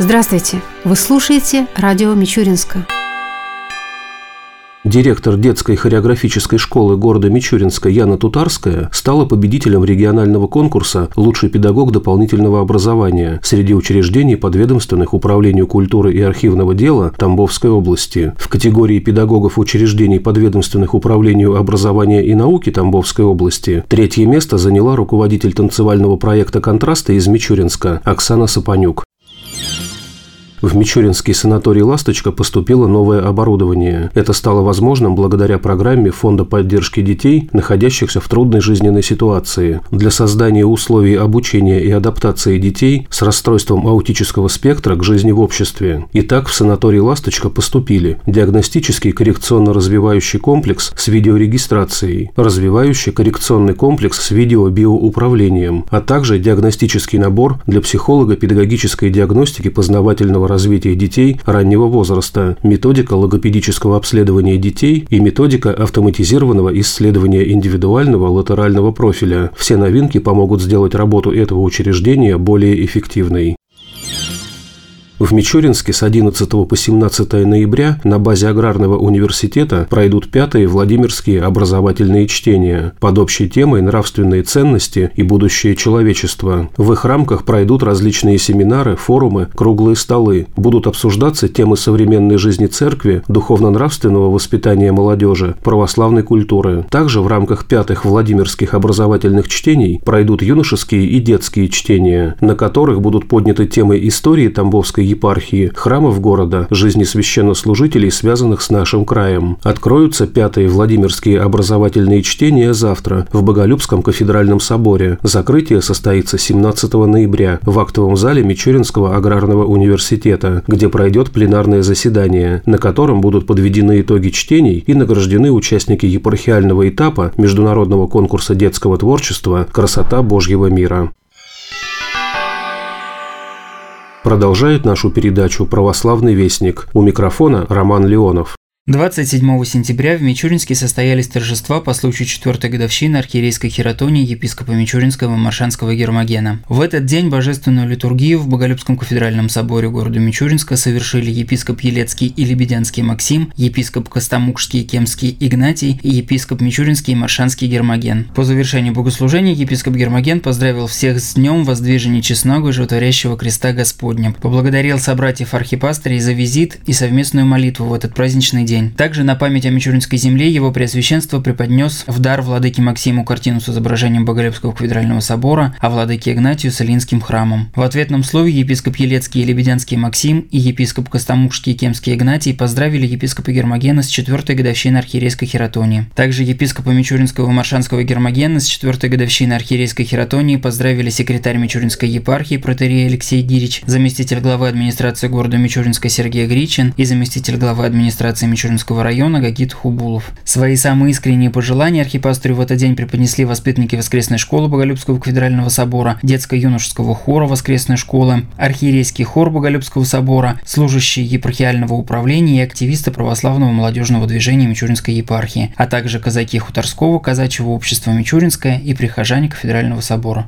Здравствуйте! Вы слушаете радио Мичуринска. Директор детской хореографической школы города Мичуринска Яна Тутарская стала победителем регионального конкурса «Лучший педагог дополнительного образования» среди учреждений, подведомственных Управлению культуры и архивного дела Тамбовской области. В категории педагогов учреждений, подведомственных Управлению образования и науки Тамбовской области третье место заняла руководитель танцевального проекта «Контрасты» из Мичуринска Оксана Сапанюк. В Мичуринский санаторий «Ласточка» поступило новое оборудование. Это стало возможным благодаря программе Фонда поддержки детей, находящихся в трудной жизненной ситуации. Для создания условий обучения и адаптации детей с расстройством аутического спектра к жизни в обществе. Итак, в санаторий «Ласточка» поступили диагностический коррекционно-развивающий комплекс с видеорегистрацией, развивающий коррекционный комплекс с видеобиоуправлением, а также диагностический набор для психолого-педагогической диагностики познавательного развития детей раннего возраста, методика логопедического обследования детей и методика автоматизированного исследования индивидуального латерального профиля. Все новинки помогут сделать работу этого учреждения более эффективной. В Мичуринске с 11 по 17 ноября на базе Аграрного университета пройдут пятые Владимирские образовательные чтения под общей темой «Нравственные ценности и будущее человечества». В их рамках пройдут различные семинары, форумы, круглые столы. Будут обсуждаться темы современной жизни церкви, духовно-нравственного воспитания молодежи, православной культуры. Также в рамках пятых Владимирских образовательных чтений пройдут юношеские и детские чтения, на которых будут подняты темы истории Тамбовской епархии, храмов города, жизни священнослужителей, связанных с нашим краем. Откроются пятые Владимирские образовательные чтения завтра в Боголюбском кафедральном соборе. Закрытие состоится 17 ноября в актовом зале Мичуринского аграрного университета, где пройдет пленарное заседание, на котором будут подведены итоги чтений и награждены участники епархиального этапа международного конкурса детского творчества «Красота Божьего мира». Продолжает нашу передачу «Православный вестник». У микрофона Роман Леонов. 27 сентября в Мичуринске состоялись торжества по случаю четвертой годовщины архиерейской хератонии епископа Мичуринского Маршанского Гермогена. В этот день божественную литургию в Боголюбском кафедральном соборе города Мичуринска совершили епископ Елецкий и Лебедянский Максим, епископ Костомукшский Кемский Игнатий и епископ Мичуринский Маршанский Гермоген. По завершении богослужения епископ Гермоген поздравил всех с днем воздвижения честного и животворящего креста Господня, поблагодарил собратьев архипастырей за визит и совместную молитву в этот праздничный день день. Также на память о Мичуринской земле его преосвященство преподнес в дар владыке Максиму картину с изображением Боголепского кафедрального собора, а владыке Игнатию с храмом. В ответном слове епископ Елецкий и Лебедянский Максим и епископ Костомукшский и Кемский Игнатий поздравили епископа Гермогена с четвертой годовщиной архиерейской хератонии. Также епископа Мичуринского и Маршанского Гермогена с четвертой годовщиной архиерейской хератонии поздравили секретарь Мичуринской епархии протерей Алексей Гирич, заместитель главы администрации города Мичуринска Сергей Гричин и заместитель главы администрации Мичуринска Мичуринского района Гагит Хубулов. Свои самые искренние пожелания архипасторю в этот день преподнесли воспитанники воскресной школы Боголюбского кафедрального собора, детско-юношеского хора воскресной школы, архиерейский хор Боголюбского собора, служащие епархиального управления и активисты православного молодежного движения Мичуринской епархии, а также казаки Хуторского казачьего общества Мичуринское и прихожане кафедрального собора.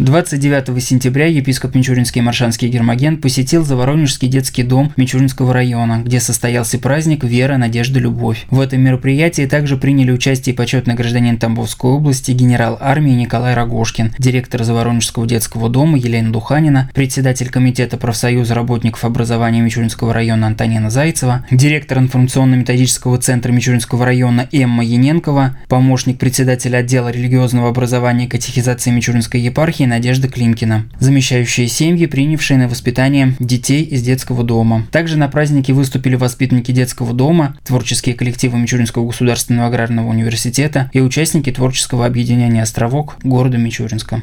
29 сентября епископ Мичуринский Маршанский Гермоген посетил Заворонежский детский дом Мичуринского района, где состоялся праздник «Вера, надежда, любовь». В этом мероприятии также приняли участие почетный гражданин Тамбовской области генерал армии Николай Рогошкин, директор Заворонежского детского дома Елена Духанина, председатель комитета профсоюза работников образования Мичуринского района Антонина Зайцева, директор информационно-методического центра Мичуринского района Эмма Яненкова, помощник председателя отдела религиозного образования и катехизации Мичуринской епархии Надежда Климкина, замещающие семьи, принявшие на воспитание детей из детского дома. Также на празднике выступили воспитанники детского дома, творческие коллективы Мичуринского государственного аграрного университета и участники творческого объединения «Островок» города Мичуринска.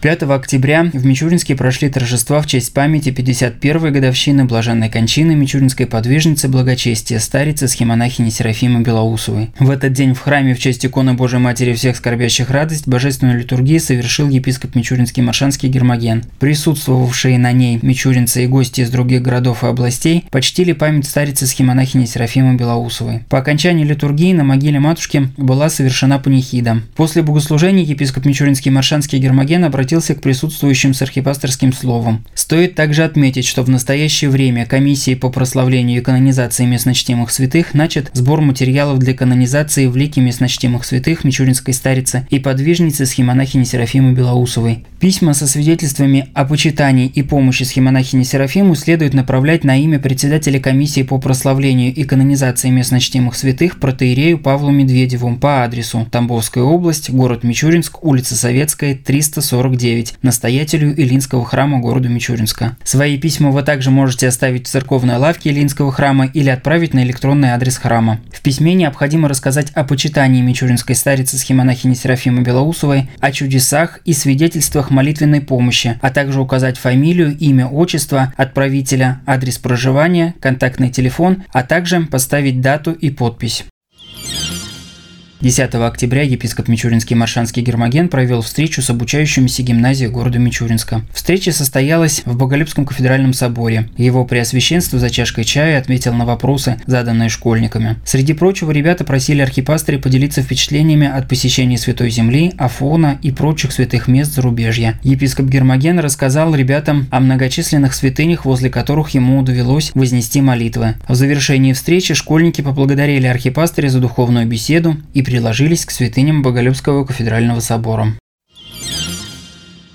5 октября в Мичуринске прошли торжества в честь памяти 51-й годовщины блаженной кончины мичуринской подвижницы благочестия старицы схемонахини Серафимы Белоусовой. В этот день в храме в честь иконы Божьей Матери всех скорбящих радость божественную литургию совершил епископ Мичуринский Маршанский Гермоген. Присутствовавшие на ней мичуринцы и гости из других городов и областей почтили память старицы схемонахини Серафимы Белоусовой. По окончании литургии на могиле матушки была совершена панихида. После богослужения епископ Мичуринский Маршанский Гермоген обратился обратился к присутствующим с архипасторским словом. Стоит также отметить, что в настоящее время комиссии по прославлению и канонизации местночтимых святых начат сбор материалов для канонизации в лике местночтимых святых Мичуринской старицы и подвижницы схемонахини Серафимы Белоусовой. Письма со свидетельствами о почитании и помощи схемонахини Серафиму следует направлять на имя председателя комиссии по прославлению и канонизации местночтимых святых протеерею Павлу Медведеву по адресу Тамбовская область, город Мичуринск, улица Советская, 349, настоятелю Илинского храма города Мичуринска. Свои письма вы также можете оставить в церковной лавке Илинского храма или отправить на электронный адрес храма. В письме необходимо рассказать о почитании Мичуринской старицы схемонахини Серафимы Белоусовой, о чудесах и свидетельствах молитвенной помощи, а также указать фамилию, имя, отчество отправителя, адрес проживания, контактный телефон, а также поставить дату и подпись. 10 октября епископ Мичуринский Маршанский Гермоген провел встречу с обучающимися гимназией города Мичуринска. Встреча состоялась в Боголюбском кафедральном соборе. Его преосвященство за чашкой чая отметил на вопросы, заданные школьниками. Среди прочего, ребята просили архипастыря поделиться впечатлениями от посещения Святой Земли, Афона и прочих святых мест зарубежья. Епископ Гермоген рассказал ребятам о многочисленных святынях, возле которых ему довелось вознести молитвы. В завершении встречи школьники поблагодарили архипастыря за духовную беседу и приложились к святыням Боголюбского кафедрального собора.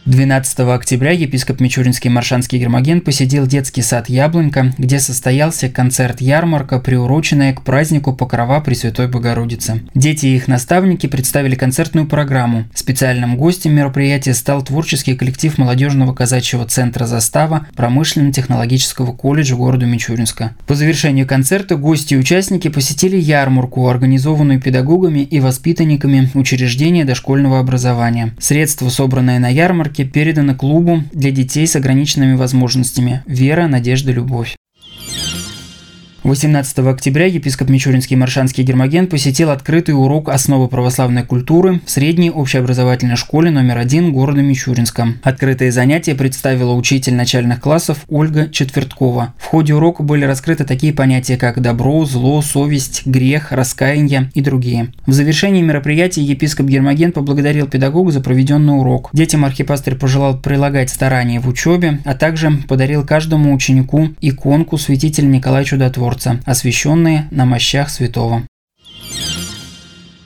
12 октября епископ Мичуринский Маршанский Гермоген посетил детский сад «Яблонька», где состоялся концерт-ярмарка, приуроченная к празднику Покрова Пресвятой Богородицы. Дети и их наставники представили концертную программу. Специальным гостем мероприятия стал творческий коллектив молодежного казачьего центра «Застава» промышленно-технологического колледжа города Мичуринска. По завершению концерта гости и участники посетили ярмарку, организованную педагогами и воспитанниками учреждения дошкольного образования. Средства, собранные на ярмарке, ярмарке передано клубу для детей с ограниченными возможностями «Вера, надежда, любовь». 18 октября епископ Мичуринский Маршанский Гермоген посетил открытый урок «Основы православной культуры» в средней общеобразовательной школе номер один города Мичуринска. Открытые занятия представила учитель начальных классов Ольга Четверткова. В ходе урока были раскрыты такие понятия, как добро, зло, совесть, грех, раскаяние и другие. В завершении мероприятия епископ Гермоген поблагодарил педагога за проведенный урок. Детям архипастырь пожелал прилагать старания в учебе, а также подарил каждому ученику иконку святителя Николая Чудотворца Чудотворца, освященные на мощах святого.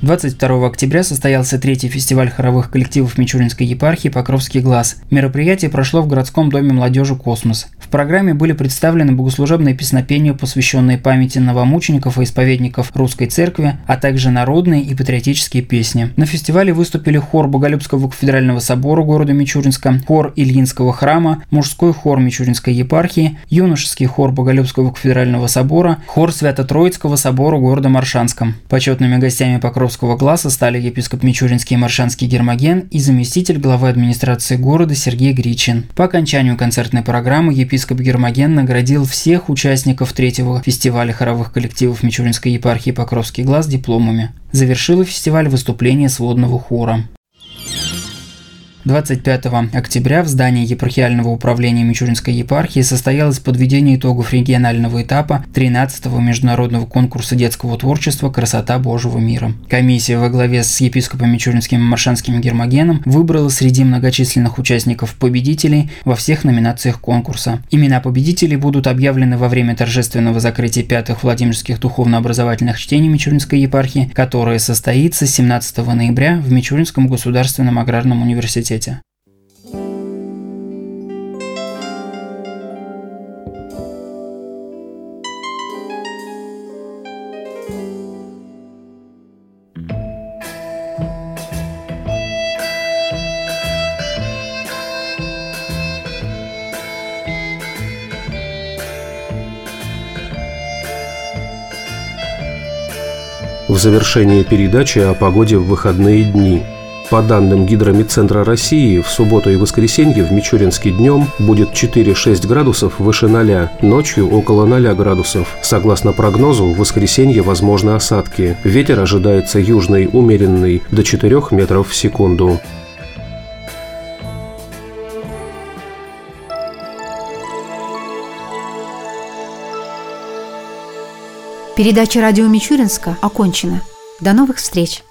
22 октября состоялся третий фестиваль хоровых коллективов Мичуринской епархии «Покровский глас». Мероприятие прошло в городском доме молодежи «Космос». Программе были представлены богослужебные песнопения, посвященные памяти новомучеников и исповедников Русской Церкви, а также народные и патриотические песни. На фестивале выступили хор Боголюбского кафедрального собора города Мичуринска, хор Ильинского храма, мужской хор Мичуринской епархии, юношеский хор Боголюбского кафедрального собора, хор Свято-Троицкого собора города Моршанска. Почетными гостями Покровского гласа стали епископ Мичуринский и Моршанский Гермоген и заместитель главы администрации города Сергей Гричин. По окончанию концертной программы епископ епископ Гермоген наградил всех участников третьего фестиваля хоровых коллективов Мичуринской епархии Покровский глаз дипломами. Завершила фестиваль выступление сводного хора. 25 октября в здании епархиального управления Мичуринской епархии состоялось подведение итогов регионального этапа 13-го международного конкурса детского творчества «Красота Божьего мира». Комиссия во главе с епископом Мичуринским Маршанским Гермогеном выбрала среди многочисленных участников победителей во всех номинациях конкурса. Имена победителей будут объявлены во время торжественного закрытия пятых Владимирских духовно-образовательных чтений Мичуринской епархии, которое состоится 17 ноября в Мичуринском государственном аграрном университете университете. В завершении передачи о погоде в выходные дни – по данным Гидромедцентра России, в субботу и воскресенье в Мичуринске днем будет 4-6 градусов выше 0, ночью около 0 градусов. Согласно прогнозу, в воскресенье возможны осадки. Ветер ожидается южный, умеренный, до 4 метров в секунду. Передача радио Мичуринска окончена. До новых встреч!